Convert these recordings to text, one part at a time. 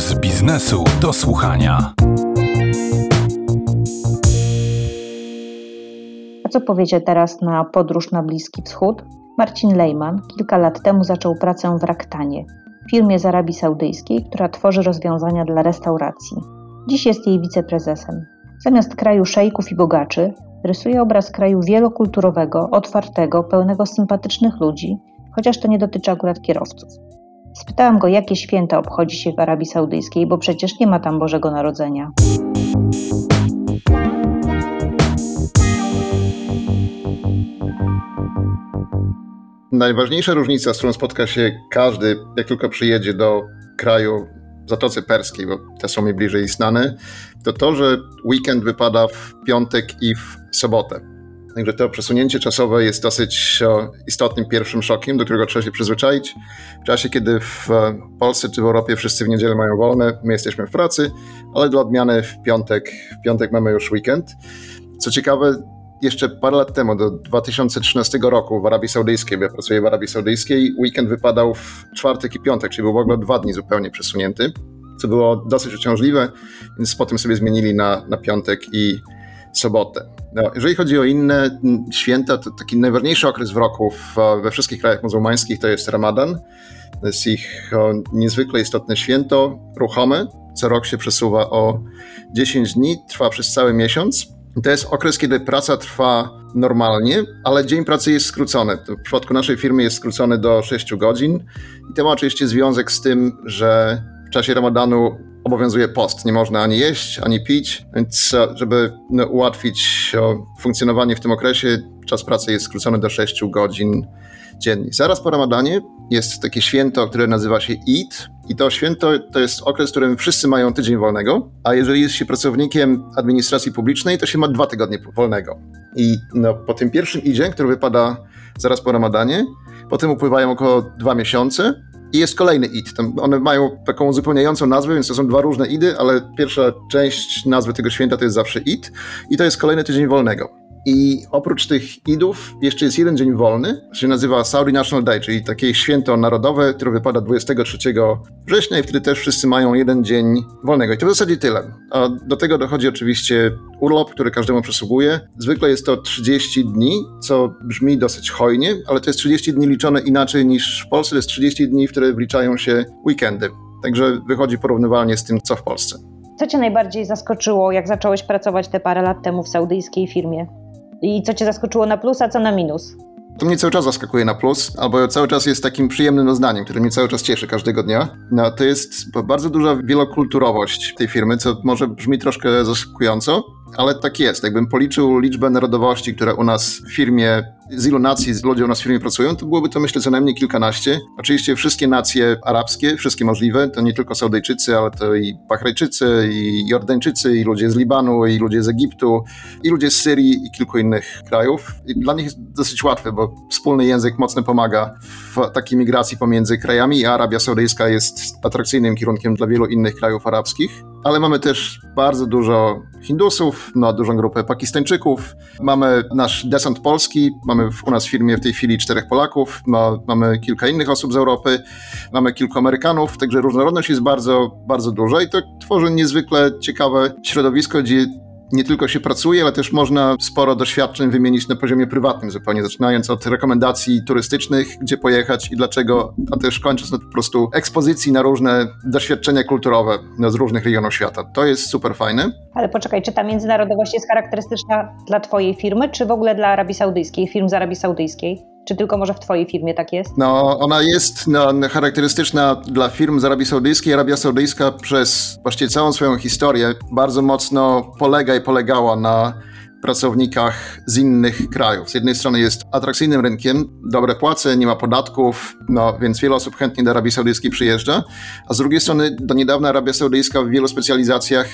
z biznesu do słuchania. A co powiecie teraz na podróż na Bliski Wschód? Marcin Lejman kilka lat temu zaczął pracę w Raktanie, firmie z Arabii Saudyjskiej, która tworzy rozwiązania dla restauracji. Dziś jest jej wiceprezesem. Zamiast kraju szejków i bogaczy, rysuje obraz kraju wielokulturowego, otwartego, pełnego sympatycznych ludzi, chociaż to nie dotyczy akurat kierowców. Spytałam go, jakie święta obchodzi się w Arabii Saudyjskiej, bo przecież nie ma tam Bożego Narodzenia. Najważniejsza różnica, z którą spotka się każdy, jak tylko przyjedzie do kraju Zatoce Perskiej, bo te są mi bliżej znane, to to, że weekend wypada w piątek i w sobotę. Także to przesunięcie czasowe jest dosyć istotnym pierwszym szokiem, do którego trzeba się przyzwyczaić. W czasie, kiedy w e, Polsce czy w Europie wszyscy w niedzielę mają wolne, my jesteśmy w pracy, ale dla odmiany w piątek, w piątek mamy już weekend. Co ciekawe, jeszcze parę lat temu, do 2013 roku w Arabii Saudyjskiej, bo ja pracuję w Arabii Saudyjskiej, weekend wypadał w czwartek i piątek, czyli był w ogóle dwa dni zupełnie przesunięty, co było dosyć uciążliwe, więc potem sobie zmienili na, na piątek i sobotę. No, jeżeli chodzi o inne święta, to taki najważniejszy okres w roku we wszystkich krajach muzułmańskich to jest Ramadan. To jest ich niezwykle istotne święto, ruchome. Co rok się przesuwa o 10 dni, trwa przez cały miesiąc. To jest okres, kiedy praca trwa normalnie, ale dzień pracy jest skrócony. W przypadku naszej firmy jest skrócony do 6 godzin i to ma oczywiście związek z tym, że w czasie ramadanu obowiązuje post. Nie można ani jeść, ani pić, więc e, żeby no, ułatwić funkcjonowanie w tym okresie, czas pracy jest skrócony do 6 godzin dziennie. Zaraz po ramadanie jest takie święto, które nazywa się Eid i to święto to jest okres, w którym wszyscy mają tydzień wolnego, a jeżeli jest się pracownikiem administracji publicznej, to się ma dwa tygodnie wolnego. I no, po tym pierwszym idzie, który wypada zaraz po ramadanie, potem upływają około dwa miesiące i jest kolejny id. one mają taką uzupełniającą nazwę, więc to są dwa różne idy, ale pierwsza część nazwy tego święta to jest zawsze id i to jest kolejny tydzień wolnego. I oprócz tych idów jeszcze jest jeden dzień wolny, się nazywa Saudi National Day, czyli takie święto narodowe, które wypada 23 września i wtedy też wszyscy mają jeden dzień wolnego. I to w zasadzie tyle. A do tego dochodzi oczywiście urlop, który każdemu przysługuje. Zwykle jest to 30 dni, co brzmi dosyć hojnie, ale to jest 30 dni liczone inaczej niż w Polsce. To jest 30 dni, w które wliczają się weekendy. Także wychodzi porównywalnie z tym, co w Polsce. Co Cię najbardziej zaskoczyło, jak zacząłeś pracować te parę lat temu w saudyjskiej firmie? I co cię zaskoczyło na plus, a co na minus? To mnie cały czas zaskakuje na plus, albo cały czas jest takim przyjemnym doznaniem, które mnie cały czas cieszy każdego dnia. No, to jest bardzo duża wielokulturowość tej firmy, co może brzmi troszkę zaskakująco, ale tak jest. Jakbym policzył liczbę narodowości, które u nas w firmie z ilu nacji ludzie u nas w firmie pracują, to byłoby to myślę co najmniej kilkanaście. Oczywiście wszystkie nacje arabskie, wszystkie możliwe, to nie tylko Saudyjczycy, ale to i Bahrajczycy, i Jordańczycy, i ludzie z Libanu, i ludzie z Egiptu, i ludzie z Syrii i kilku innych krajów. I dla nich jest dosyć łatwe, bo wspólny język mocno pomaga w takiej migracji pomiędzy krajami i Arabia Saudyjska jest atrakcyjnym kierunkiem dla wielu innych krajów arabskich. Ale mamy też bardzo dużo Hindusów, no, dużą grupę Pakistańczyków. Mamy nasz desant polski, mamy w, u nas w firmie w tej chwili czterech Polaków, ma, mamy kilka innych osób z Europy, mamy kilku Amerykanów, także różnorodność jest bardzo, bardzo duża i to tworzy niezwykle ciekawe środowisko, gdzie nie tylko się pracuje, ale też można sporo doświadczeń wymienić na poziomie prywatnym, zupełnie zaczynając od rekomendacji turystycznych, gdzie pojechać i dlaczego, a też kończąc na po prostu ekspozycji na różne doświadczenia kulturowe no, z różnych regionów świata. To jest super fajne. Ale poczekaj, czy ta międzynarodowość jest charakterystyczna dla Twojej firmy, czy w ogóle dla Arabii Saudyjskiej, firm z Arabii Saudyjskiej? Czy tylko może w Twojej firmie tak jest? No, ona jest no, charakterystyczna dla firm z Arabii Saudyjskiej. Arabia Saudyjska przez właściwie całą swoją historię bardzo mocno polega i polegała na pracownikach z innych krajów. Z jednej strony jest atrakcyjnym rynkiem, dobre płace, nie ma podatków, no, więc wiele osób chętnie do Arabii Saudyjskiej przyjeżdża, a z drugiej strony do niedawna Arabia Saudyjska w wielu specjalizacjach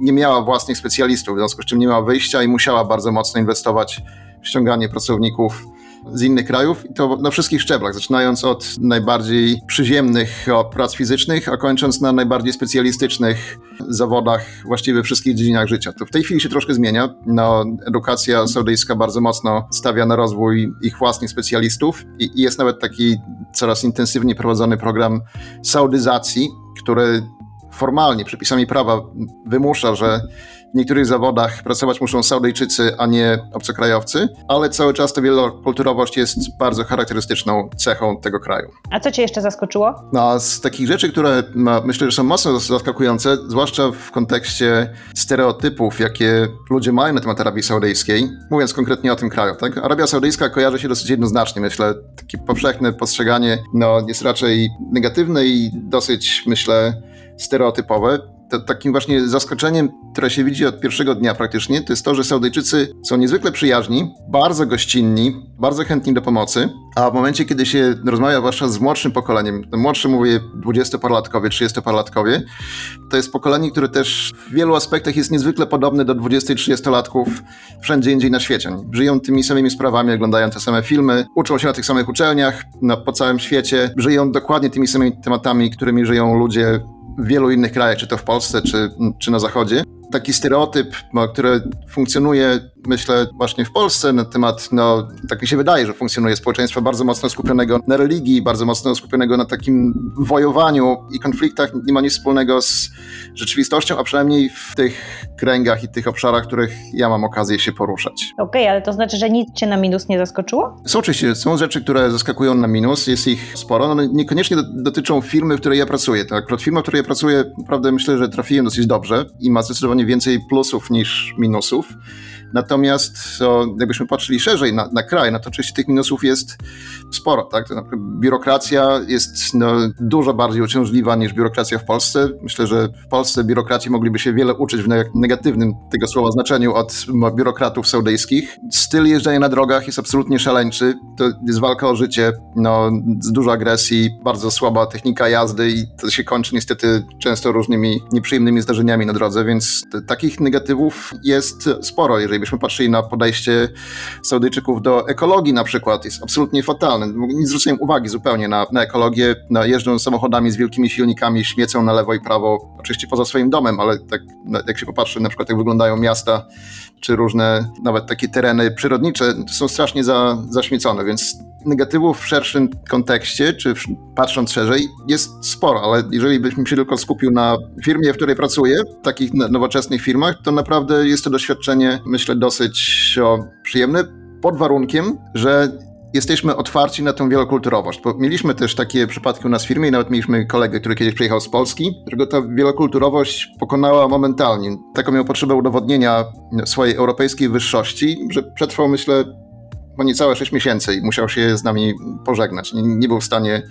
nie miała własnych specjalistów, w związku z czym nie miała wyjścia i musiała bardzo mocno inwestować w ściąganie pracowników z innych krajów i to na wszystkich szczeblach, zaczynając od najbardziej przyziemnych prac fizycznych, a kończąc na najbardziej specjalistycznych zawodach właściwie we wszystkich dziedzinach życia. To w tej chwili się troszkę zmienia. No, edukacja saudyjska bardzo mocno stawia na rozwój ich własnych specjalistów i, i jest nawet taki coraz intensywniej prowadzony program saudyzacji, który formalnie przepisami prawa wymusza, że w niektórych zawodach pracować muszą Saudyjczycy, a nie obcokrajowcy, ale cały czas ta wielokulturowość jest bardzo charakterystyczną cechą tego kraju. A co Cię jeszcze zaskoczyło? No, z takich rzeczy, które no, myślę, że są mocno zaskakujące, zwłaszcza w kontekście stereotypów, jakie ludzie mają na temat Arabii Saudyjskiej, mówiąc konkretnie o tym kraju. Tak? Arabia Saudyjska kojarzy się dosyć jednoznacznie, myślę. Takie powszechne postrzeganie no, jest raczej negatywne i dosyć, myślę, stereotypowe to takim właśnie zaskoczeniem, które się widzi od pierwszego dnia praktycznie, to jest to, że Saudyjczycy są niezwykle przyjaźni, bardzo gościnni, bardzo chętni do pomocy, a w momencie, kiedy się rozmawia zwłaszcza z młodszym pokoleniem, młodszy mówię 20-parlatkowie, 30-parlatkowie, to jest pokolenie, które też w wielu aspektach jest niezwykle podobne do 20-30-latków wszędzie indziej na świecie. Żyją tymi samymi sprawami, oglądają te same filmy, uczą się na tych samych uczelniach no, po całym świecie, żyją dokładnie tymi samymi tematami, którymi żyją ludzie w wielu innych krajach, czy to w Polsce, czy, czy na Zachodzie. Taki stereotyp, no, który funkcjonuje, myślę, właśnie w Polsce na temat, no, tak mi się wydaje, że funkcjonuje społeczeństwa bardzo mocno skupionego na religii, bardzo mocno skupionego na takim wojowaniu i konfliktach, nie ma nic wspólnego z rzeczywistością, a przynajmniej w tych kręgach i tych obszarach, w których ja mam okazję się poruszać. Okej, okay, ale to znaczy, że nic Cię na minus nie zaskoczyło? Są oczywiście, są rzeczy, które zaskakują na minus, jest ich sporo, no, niekoniecznie dotyczą firmy, w której ja pracuję. Tak? Akurat firma, w której ja pracuję, naprawdę myślę, że trafiłem dosyć dobrze i ma zdecydowanie więcej plusów niż minusów. Natomiast o, jakbyśmy patrzyli szerzej na, na kraj, no to oczywiście tych minusów jest sporo. Tak? To biurokracja jest no, dużo bardziej uciążliwa niż biurokracja w Polsce. Myślę, że w Polsce biurokracji mogliby się wiele uczyć w negatywnym tego słowa znaczeniu od biurokratów saudyjskich. Styl jeżdżenia na drogach jest absolutnie szaleńczy. To jest walka o życie, no, dużo agresji, bardzo słaba technika jazdy i to się kończy niestety często różnymi nieprzyjemnymi zdarzeniami na drodze, więc takich negatywów jest sporo, jeżeli byśmy patrzyli na podejście Saudyjczyków do ekologii na przykład, jest absolutnie fatalne. Nie zwróciłem uwagi zupełnie na, na ekologię. No, jeżdżą samochodami z wielkimi silnikami, śmiecą na lewo i prawo, oczywiście poza swoim domem, ale tak jak się popatrzy na przykład jak wyglądają miasta, czy różne nawet takie tereny przyrodnicze, są strasznie za, zaśmiecone, więc negatywów w szerszym kontekście, czy patrząc szerzej, jest sporo, ale jeżeli byśmy się tylko skupił na firmie, w której pracuję, w takich nowoczesnych firmach, to naprawdę jest to doświadczenie, myślę, dosyć o, przyjemne, pod warunkiem, że jesteśmy otwarci na tą wielokulturowość. Bo mieliśmy też takie przypadki u nas w firmie nawet mieliśmy kolegę, który kiedyś przyjechał z Polski, którego ta wielokulturowość pokonała momentalnie. Taką miał potrzebę udowodnienia swojej europejskiej wyższości, że przetrwał, myślę, bo niecałe 6 miesięcy i musiał się z nami pożegnać. Nie, nie, był w stanie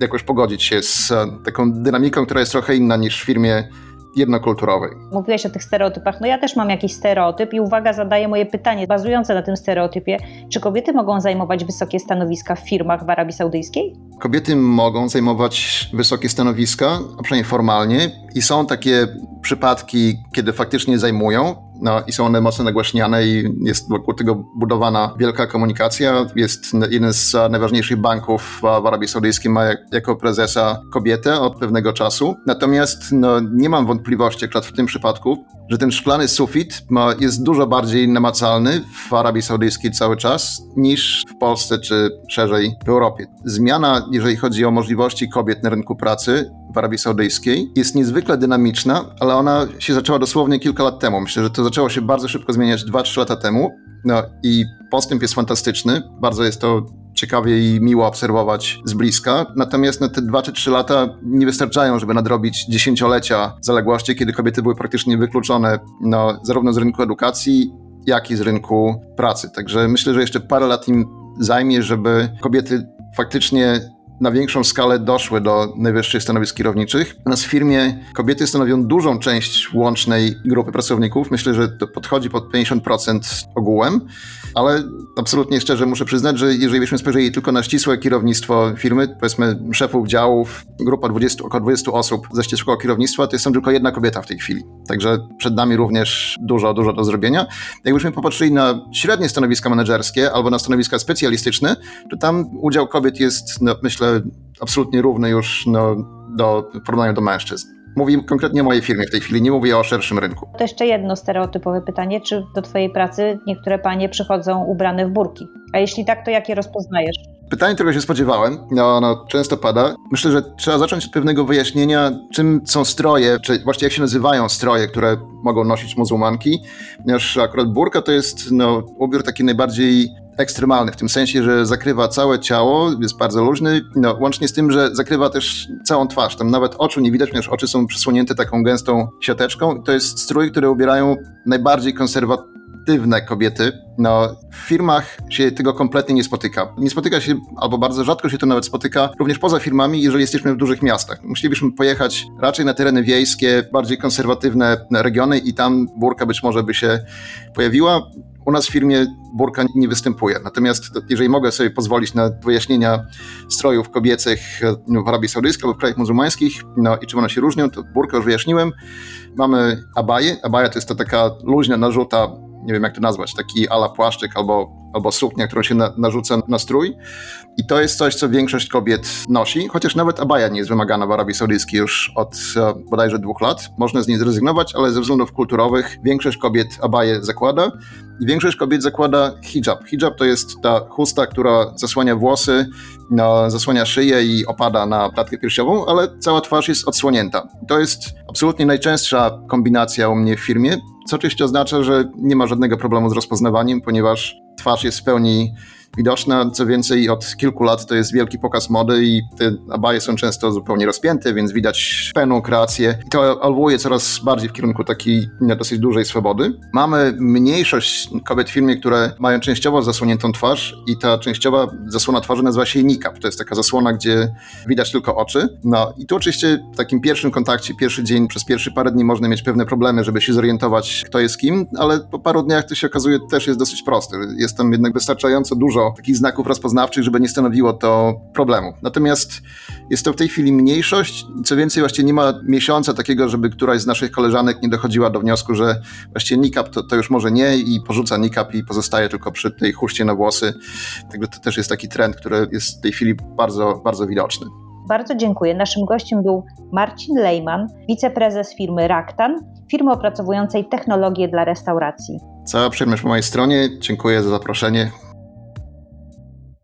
jakoś pogodzić się z taką dynamiką, która jest trochę inna niż w firmie jednokulturowej. Mówiłeś o tych stereotypach. No ja też mam jakiś stereotyp i uwaga, zadaję moje pytanie bazujące na tym stereotypie. Czy kobiety mogą zajmować wysokie stanowiska w firmach w Arabii Saudyjskiej? Kobiety mogą zajmować wysokie stanowiska, a przynajmniej formalnie i są takie przypadki, kiedy faktycznie zajmują, no, i są one mocno nagłaśniane i jest wokół tego budowana wielka komunikacja. Jest jeden z najważniejszych banków w Arabii Saudyjskiej ma jako prezesa kobietę od pewnego czasu. Natomiast no, nie mam wątpliwości, akurat w tym przypadku, że ten szklany sufit ma, jest dużo bardziej namacalny w Arabii Saudyjskiej cały czas niż w Polsce czy szerzej w Europie. Zmiana, jeżeli chodzi o możliwości kobiet na rynku pracy, w Arabii Saudyjskiej jest niezwykle dynamiczna, ale ona się zaczęła dosłownie kilka lat temu. Myślę, że to zaczęło się bardzo szybko zmieniać 2-3 lata temu. No i postęp jest fantastyczny. Bardzo jest to ciekawie i miło obserwować z bliska. Natomiast no, te 2 czy 3 lata nie wystarczają, żeby nadrobić dziesięciolecia zaległości, kiedy kobiety były praktycznie wykluczone no, zarówno z rynku edukacji, jak i z rynku pracy. Także myślę, że jeszcze parę lat im zajmie, żeby kobiety faktycznie na większą skalę doszły do najwyższych stanowisk kierowniczych. U nas w firmie kobiety stanowią dużą część łącznej grupy pracowników. Myślę, że to podchodzi pod 50% ogółem, ale absolutnie szczerze muszę przyznać, że jeżeli byśmy spojrzeli tylko na ścisłe kierownictwo firmy, powiedzmy szefów działów, grupa 20, około 20 osób ze ścisłego kierownictwa, to jest tam tylko jedna kobieta w tej chwili. Także przed nami również dużo, dużo do zrobienia. Jakbyśmy popatrzyli na średnie stanowiska menedżerskie albo na stanowiska specjalistyczne, to tam udział kobiet jest, no, myślę, absolutnie równy już no, do, w porównaniu do mężczyzn. Mówię konkretnie o mojej firmie w tej chwili, nie mówię o szerszym rynku. To jeszcze jedno stereotypowe pytanie, czy do Twojej pracy niektóre panie przychodzą ubrane w burki? A jeśli tak, to jak je rozpoznajesz? Pytanie, którego się spodziewałem, no, ono często pada. Myślę, że trzeba zacząć od pewnego wyjaśnienia, czym są stroje, czy właściwie jak się nazywają stroje, które mogą nosić muzułmanki, ponieważ akurat burka to jest no, ubiór taki najbardziej ekstremalny, w tym sensie, że zakrywa całe ciało, jest bardzo luźny, no, łącznie z tym, że zakrywa też całą twarz. Tam nawet oczu nie widać, ponieważ oczy są przysłonięte taką gęstą siateczką. To jest strój, który ubierają najbardziej konserwatywne kobiety. No, w firmach się tego kompletnie nie spotyka. Nie spotyka się, albo bardzo rzadko się to nawet spotyka, również poza firmami, jeżeli jesteśmy w dużych miastach. Musielibyśmy pojechać raczej na tereny wiejskie, bardziej konserwatywne regiony i tam burka być może by się pojawiła. U nas w firmie burka nie występuje. Natomiast jeżeli mogę sobie pozwolić na wyjaśnienia strojów kobiecych no, w Arabii Saudyjskiej albo w krajach muzułmańskich no, i czym one się różnią, to burkę już wyjaśniłem. Mamy abaję. Abaja to jest to taka luźna narzuta, nie wiem jak to nazwać, taki ala płaszczyk albo, albo suknia, którą się na, narzuca na strój. I to jest coś, co większość kobiet nosi, chociaż nawet abaja nie jest wymagana w Arabii Saudyjskiej już od e, bodajże dwóch lat. Można z niej zrezygnować, ale ze względów kulturowych większość kobiet abaję zakłada i większość kobiet zakłada hijab. Hijab to jest ta chusta, która zasłania włosy, no, zasłania szyję i opada na klatkę piersiową, ale cała twarz jest odsłonięta. To jest absolutnie najczęstsza kombinacja u mnie w firmie, co oczywiście oznacza, że nie ma żadnego problemu z rozpoznawaniem, ponieważ twarz jest w pełni widoczna. Co więcej, od kilku lat to jest wielki pokaz mody i te abaje są często zupełnie rozpięte, więc widać pełną kreację. I to ewoluuje coraz bardziej w kierunku takiej dosyć dużej swobody. Mamy mniejszość kobiet w firmie, które mają częściowo zasłoniętą twarz i ta częściowa zasłona twarzy nazywa się niqab. To jest taka zasłona, gdzie widać tylko oczy. No i tu oczywiście w takim pierwszym kontakcie, pierwszy dzień, przez pierwsze parę dni można mieć pewne problemy, żeby się zorientować, kto jest kim, ale po paru dniach to się okazuje też jest dosyć prosty. Jest tam jednak wystarczająco dużo takich znaków rozpoznawczych, żeby nie stanowiło to problemu. Natomiast jest to w tej chwili mniejszość. Co więcej, właściwie nie ma miesiąca takiego, żeby któraś z naszych koleżanek nie dochodziła do wniosku, że właściwie nikap to, to już może nie i porzuca nikap i pozostaje tylko przy tej chuście na włosy. Także to też jest taki trend, który jest w tej chwili bardzo, bardzo widoczny. Bardzo dziękuję. Naszym gościem był Marcin Lejman, wiceprezes firmy Raktan, firmy opracowującej technologie dla restauracji. Cała przyjemność po mojej stronie. Dziękuję za zaproszenie.